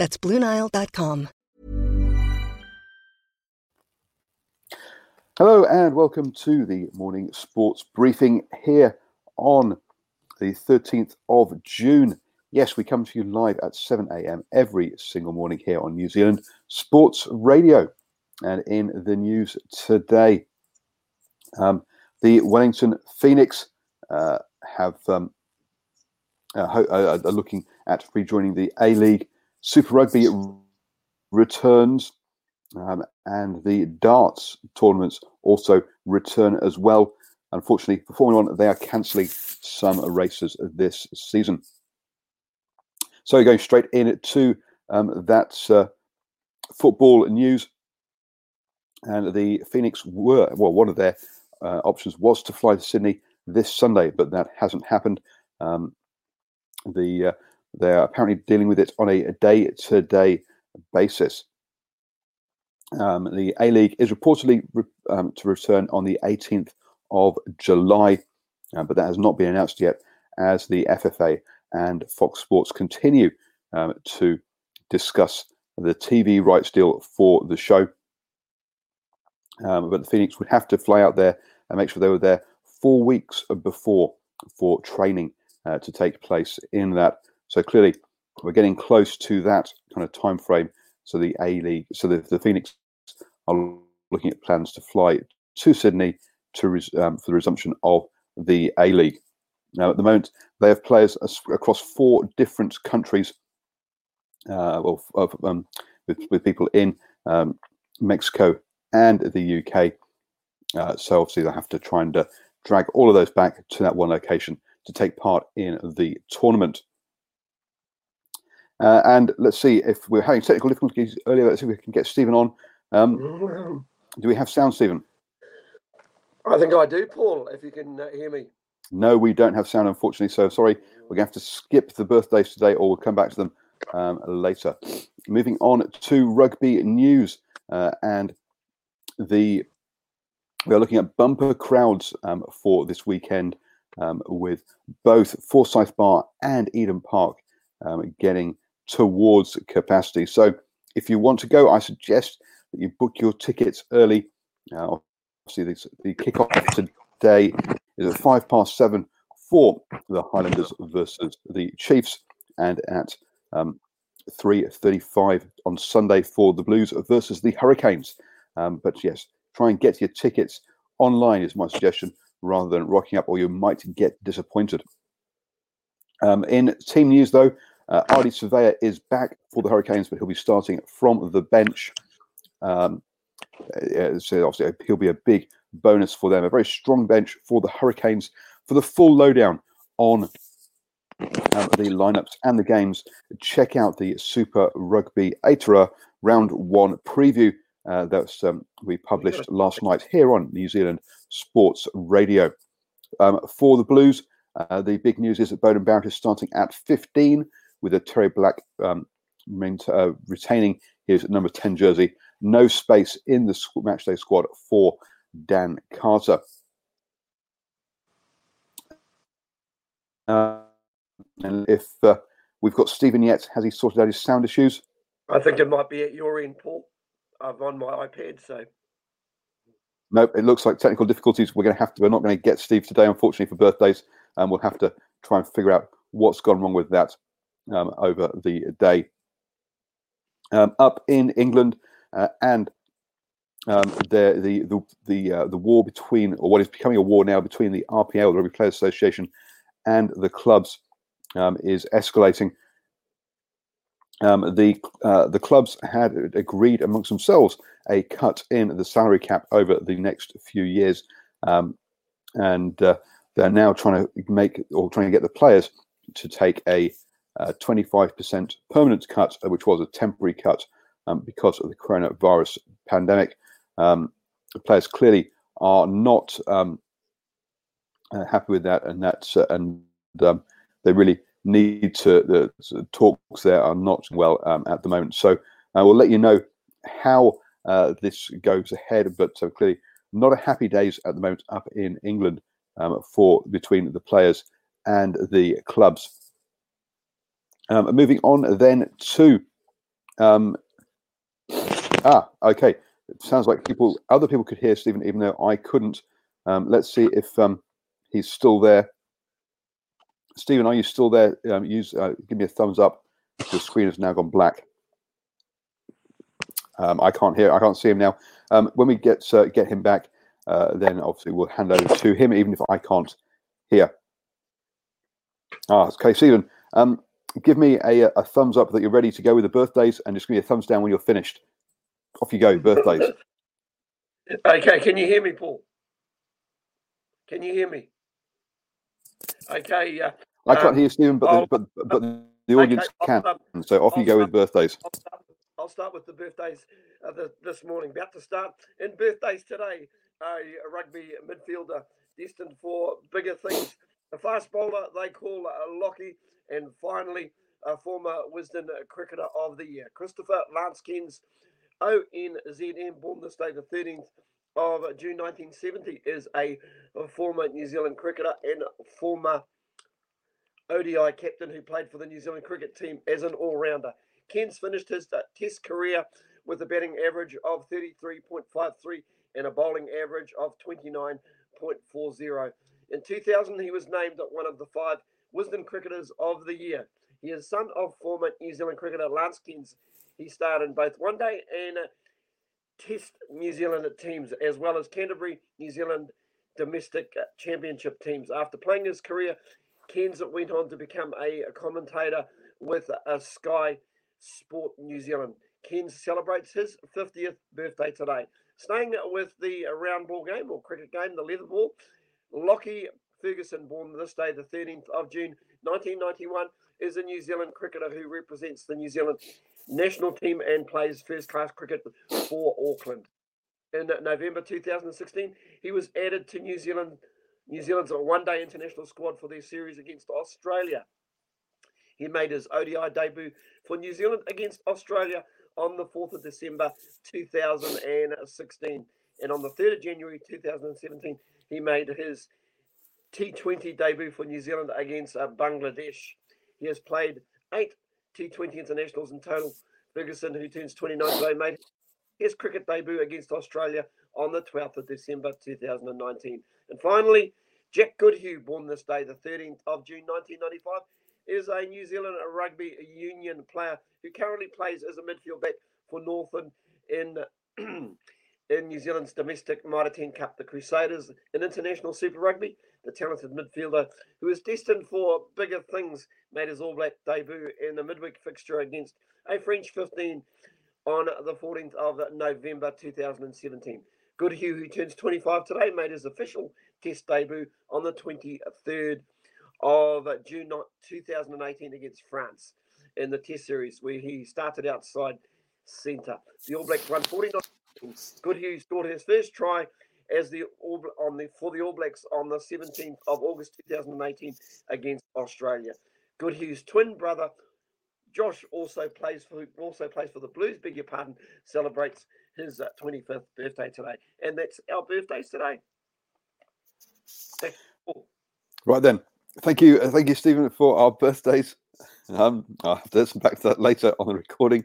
That's BlueNile.com. Hello and welcome to the morning sports briefing here on the 13th of June. Yes, we come to you live at 7 a.m. every single morning here on New Zealand Sports Radio. And in the news today, um, the Wellington Phoenix uh, have um, uh, ho- uh, are looking at rejoining the A League. Super Rugby returns, um, and the darts tournaments also return as well. Unfortunately, for Formula One, they are cancelling some races this season. So, going straight in to um, that uh, football news, and the Phoenix were well, one of their uh, options was to fly to Sydney this Sunday, but that hasn't happened. Um, the uh, they're apparently dealing with it on a day-to-day basis. Um, the A League is reportedly re- um, to return on the 18th of July, uh, but that has not been announced yet. As the FFA and Fox Sports continue um, to discuss the TV rights deal for the show. Um, but the Phoenix would have to fly out there and make sure they were there four weeks before for training uh, to take place in that. So clearly, we're getting close to that kind of time frame. So the A League, so the, the Phoenix are looking at plans to fly to Sydney to res, um, for the resumption of the A League. Now, at the moment, they have players across four different countries, uh, well, um, with, with people in um, Mexico and the UK. Uh, so obviously, they have to try and uh, drag all of those back to that one location to take part in the tournament. Uh, and let's see if we're having technical difficulties earlier. Let's see if we can get Stephen on. Um, do we have sound, Stephen? I think I do, Paul. If you can uh, hear me. No, we don't have sound, unfortunately. So sorry, we're going to have to skip the birthdays today, or we'll come back to them um, later. Moving on to rugby news, uh, and the we are looking at bumper crowds um, for this weekend, um, with both Forsyth Bar and Eden Park um, getting towards capacity. So, if you want to go, I suggest that you book your tickets early. Uh, obviously, this, the kickoff today is at five past seven for the Highlanders versus the Chiefs, and at um, three thirty-five on Sunday for the Blues versus the Hurricanes. Um, but yes, try and get your tickets online is my suggestion, rather than rocking up, or you might get disappointed. Um, in team news, though, uh, Ardie Savea is back for the Hurricanes, but he'll be starting from the bench. Um, uh, so obviously he'll be a big bonus for them. A very strong bench for the Hurricanes. For the full lowdown on um, the lineups and the games, check out the Super Rugby Aotearoa Round One preview uh, that's um, we published last night here on New Zealand Sports Radio. Um, for the Blues, uh, the big news is that Beauden Barrett is starting at 15 with Otere Black um, uh, retaining his number 10 jersey. No space in the matchday squad for Dan Carter. Uh, and if uh, we've got Stephen yet, has he sorted out his sound issues? I think it might be at your end, Paul. I'm on my iPad, so. No, it looks like technical difficulties. We're going to have to. We're not going to get Steve today, unfortunately, for birthdays, and we'll have to try and figure out what's gone wrong with that um, over the day. Um, up in England, uh, and um, the the the the, uh, the war between, or what is becoming a war now between the RPL, the Rugby Players Association, and the clubs um, is escalating. Um, the uh, the clubs had agreed amongst themselves a cut in the salary cap over the next few years, um, and uh, they're now trying to make or trying to get the players to take a 25% permanent cut, uh, which was a temporary cut um, because of the coronavirus pandemic. Um, the players clearly are not um, uh, happy with that, and that's uh, and um, they really need to the, the, talks there are not well um, at the moment. So I will let you know how uh, this goes ahead, but so clearly not a happy days at the moment up in England um, for between the players and the clubs. Um, moving on then to um, ah okay, it sounds like people other people could hear Stephen even though I couldn't. Um, let's see if um, he's still there. Stephen, are you still there? Um, use uh, give me a thumbs up. The screen has now gone black. Um, I can't hear. I can't see him now. When we get uh, get him back, uh, then obviously we'll hand over to him, even if I can't hear. Ah, okay, Stephen. Um, give me a, a thumbs up that you're ready to go with the birthdays, and just give me a thumbs down when you're finished. Off you go, birthdays. okay, can you hear me, Paul? Can you hear me? Okay, yeah. I can't um, hear Stephen, but the, but but the audience okay, can. So off I'll you go start, with birthdays. I'll start, I'll start with the birthdays uh, the, this morning. About to start in birthdays today. a rugby midfielder destined for bigger things. A fast bowler they call a Lockie, and finally a former Wisden cricketer of the year, Christopher Lance-Cairns, ONZM, born this day the 13th of June 1970, is a, former New Zealand cricketer and former ODI captain who played for the New Zealand cricket team as an all rounder. Cairns finished his uh, test career with a batting average of 33.53 and a bowling average of 29.40. In 2000, he was named one of the five Wisden Cricketers of the Year. He is son of former New Zealand cricketer Lance Cairns. He starred in both one day and Test New Zealand teams, as well as Canterbury, New Zealand domestic championship teams. After playing his career, Cairns went on to become a, commentator with a Sky Sport New Zealand. Cairns celebrates his 50th birthday today. Staying with the round ball game or cricket game, the leather ball, Lockie Ferguson, born this day, the 13th of June 1991, is a New Zealand cricketer who represents the New Zealand national team and plays first class cricket for Auckland. In November 2016, he was added to New Zealand New Zealand's one day international squad for their series against Australia. He made his ODI debut for New Zealand against Australia on the 4th of December 2016. And on the 3rd of January 2017, he made his T20 debut for New Zealand against uh, Bangladesh. He has played eight T20 internationals in total. Ferguson, who turns 29 today, made his cricket debut against Australia on the 12th of December 2019. And finally, Jack Goodhue, born this day, the 13th of June 1995, is a New Zealand rugby union player who currently plays as a midfield back for Northland in in New Zealand's domestic Mitre 10 Cup. The Crusaders in international Super Rugby, the talented midfielder who is destined for bigger things, made his All Black debut in the midweek fixture against a French 15 on the 14th of November 2017. Goodhue, who turns 25 today, made his official Test debut on the 23rd of June 2018 against France in the Test series, where he started outside centre. The All Blacks won 49. Goodhue scored his first try as the on the for the All Blacks on the 17th of August 2018 against Australia. Goodhue's twin brother Josh also plays for also plays for the Blues. Beg your pardon. Celebrates his uh, 25th birthday today, and that's our birthdays today. Right then, Thank you, thank you, Stephen, for our birthdays. Um, I'll have to listen back to that later on the recording.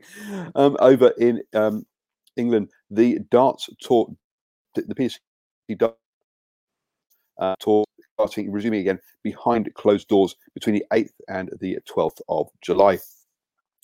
Um, over in um, England, the darts tour, the darts uh, tour starting resuming again behind closed doors between the 8th and the 12th of July.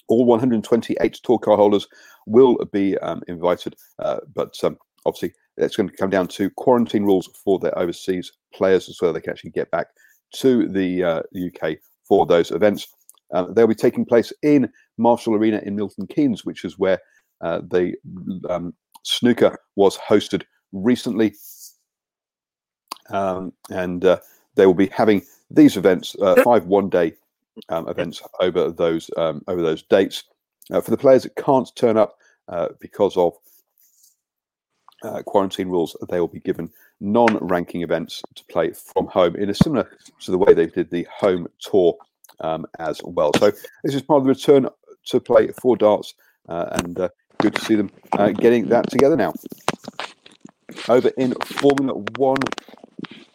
All 128 tour card holders will be um, invited, uh, but um, obviously it's going to come down to quarantine rules for their overseas players as well. They can actually get back to the uh, UK for those events. Uh, they'll be taking place in Marshall Arena in Milton Keynes, which is where uh, the um, snooker was hosted recently. Um, and uh, they will be having these events, uh, five one-day um, events over those um, over those dates. Uh, for the players that can't turn up uh, because of uh, quarantine rules, they will be given non-ranking events to play from home in a similar to the way they did the home tour um, as well. So this is part of the return to play for darts, uh, and uh, good to see them uh, getting that together now. Over in Formula One,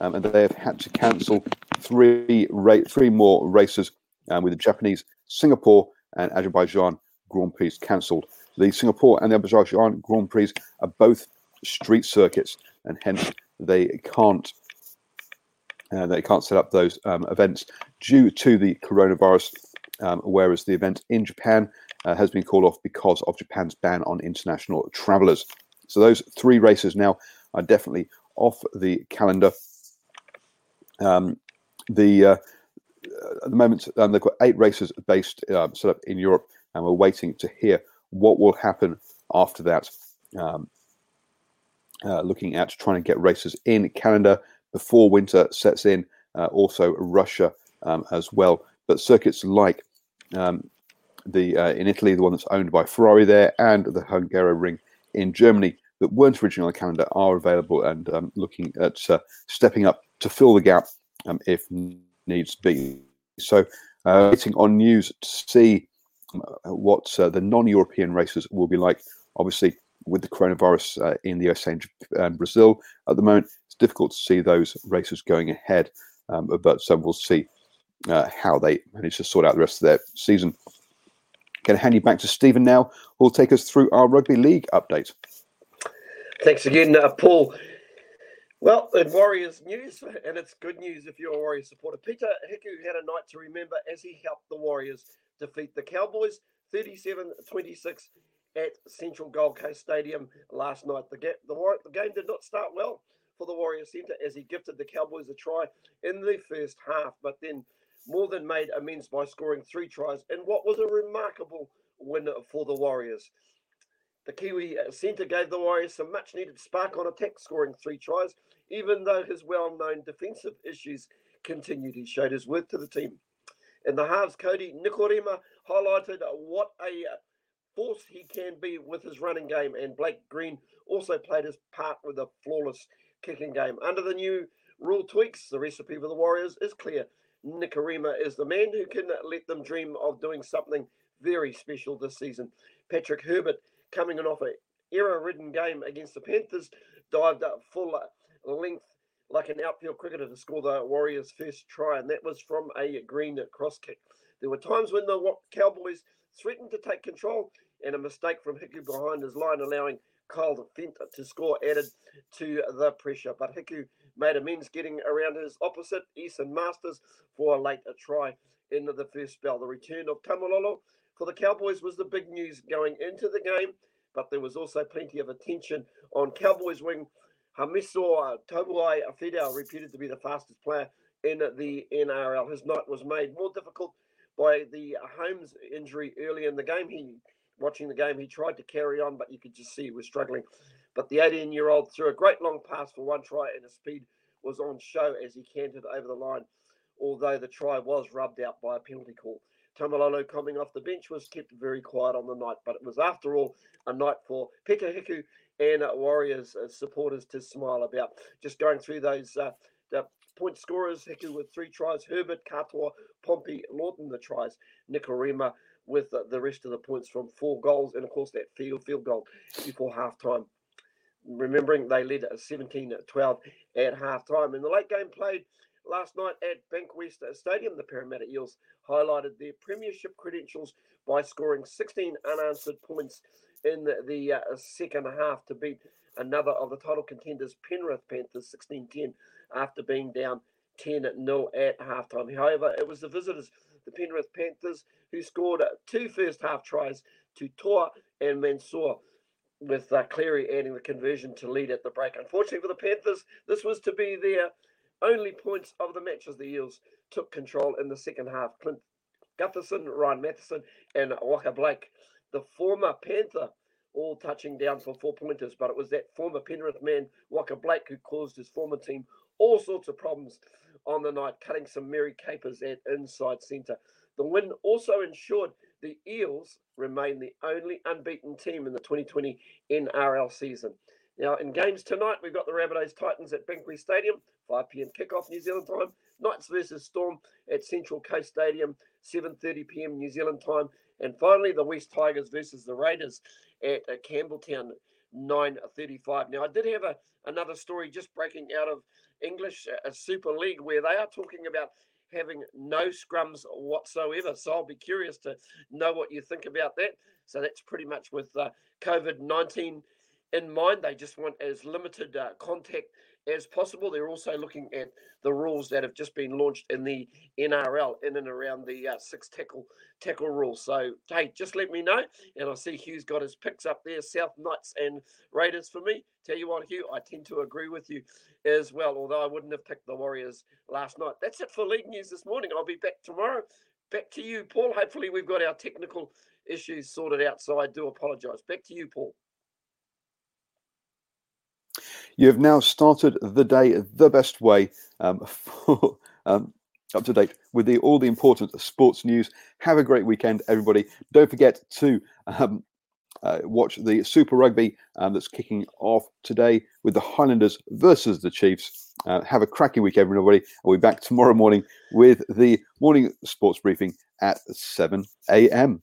um, and they have had to cancel three ra- three more races um, with the Japanese, Singapore, and Azerbaijan Grand Prix cancelled. The Singapore and the Azerbaijan Grand Prix are both street circuits, and hence they can't uh, they can't set up those um, events due to the coronavirus. Um, whereas the event in Japan uh, has been called off because of Japan's ban on international travelers. So those three races now are definitely off the calendar. Um, the uh, at the moment um, they've got eight races based uh, set up in Europe, and we're waiting to hear what will happen after that. Um, uh, looking at trying to get races in Canada before winter sets in, uh, also Russia um, as well. But circuits like um, the uh, in Italy, the one that's owned by Ferrari there, and the Hungaroring in Germany that weren't originally on the calendar are available and um, looking at uh, stepping up to fill the gap um, if needs be. So, uh, waiting on news to see um, what uh, the non-European races will be like. Obviously, with the coronavirus uh, in the USA and Brazil at the moment, it's difficult to see those races going ahead. Um, but some will see uh, how they manage to sort out the rest of their season. Going to hand you back to Stephen now, who will take us through our rugby league update. Thanks again, uh, Paul. Well, in Warriors news, and it's good news if you're a Warriors supporter. Peta Hiku had a night to remember as he helped the Warriors defeat the Cowboys 37 26 at Central Gold Coast Stadium last night. The, the, the game did not start well for the Warriors Centre as he gifted the Cowboys a try in the first half, but then more than made amends by scoring three tries in what was a remarkable win for the Warriors. The Kiwi uh, centre gave the Warriors some much needed spark on attack, scoring three tries, even though his well known defensive issues continued. He showed his worth to the team. In the halves, Kodi Nikorima highlighted what a force he can be with his running game, and Blake Green also played his part with a flawless kicking game. Under the new rule tweaks, the recipe for the Warriors is clear. Nikorima is the man who can let them dream of doing something very special this season. Patrick Herbert coming off an error-ridden game against the Panthers, dived up full length like an outfield cricketer to score the Warriors' first try, and that was from a green cross kick. There were times when the Cowboys threatened to take control, and a mistake from Hiku behind his line, allowing Kyle Feldt to score added to the pressure. But Hiku made amends, getting around his opposite, Esan Marsters, for a late try in the first spell. The return of Taumalolo for the Cowboys was the big news going into the game, but there was also plenty of attention on Cowboys wing. Hamiso Tobuai Fidel, reputed to be the fastest player in the NRL. His night was made more difficult by the Holmes injury early in the game. He, watching the game, he tried to carry on, but you could just see he was struggling. But the 18 year old threw a great long pass for one try, and his speed was on show as he cantered over the line, although the try was rubbed out by a penalty call. Taumalolo coming off the bench was kept very quiet on the night, but it was after all a night for Peta Hiku and uh, Warriors uh, supporters to smile about. Just going through those uh, the point scorers, Hiku with three tries, Herbert, Katoa, Pompey, Lawton the tries, Nikorima with the rest of the points from four goals, and of course that field field goal before half time. Remembering they led 17 12 at half time. In the late game played last night at Bankwest Stadium, the Parramatta Eels highlighted their premiership credentials by scoring 16 unanswered points in the, the uh, second half to beat another of the title contenders, Penrith Panthers, 16 10, after being down 10 0 at halftime. However, it was the visitors, the Penrith Panthers, who scored two first half tries to To'o and Mansour, with uh, Cleary adding the conversion to lead at the break. Unfortunately for the Panthers, this was to be their only points of the match as the Eels took control in the second half. Clint Gutherson, Ryan Matterson, and Waqa Blake, the former Panther, all touching down for four pointers. But it was that former Penrith man, Waqa Blake, who caused his former team all sorts of problems on the night, cutting some merry capers at inside centre. The win also ensured the Eels remain the only unbeaten team in the 2020 NRL season. Now, in games tonight, we've got the Rabbitohs Titans at Bankwest Stadium, 5 p.m. kickoff New Zealand time. Knights versus Storm at Central Coast Stadium, 7:30 p.m. New Zealand time. And finally, the West Tigers versus the Raiders at Campbelltown, 9:35. Now, I did have a, another story just breaking out of English uh, Super League where they are talking about having no scrums whatsoever. So I'll be curious to know what you think about that. So that's pretty much with uh, COVID 19 in mind. They just want as limited uh, contact as possible. They're also looking at the rules that have just been launched in the NRL in and around the uh, six tackle tackle rule. So hey, just let me know. And I see Hugh's got his picks up there: South Knights and Raiders for me. Tell you what, Hugh, I tend to agree with you as well. Although I wouldn't have picked the Warriors last night. That's it for league news this morning. I'll be back tomorrow. Back to you, Paul. Hopefully, we've got our technical issues sorted out. So I do apologise. Back to you, Paul. You have now started the day the best way um, for, um, up to date with the, all the important sports news. Have a great weekend, everybody. Don't forget to um, uh, watch the Super Rugby um, that's kicking off today with the Highlanders versus the Chiefs. Uh, have a cracking week, everybody. I'll be back tomorrow morning with the morning sports briefing at 7 a.m.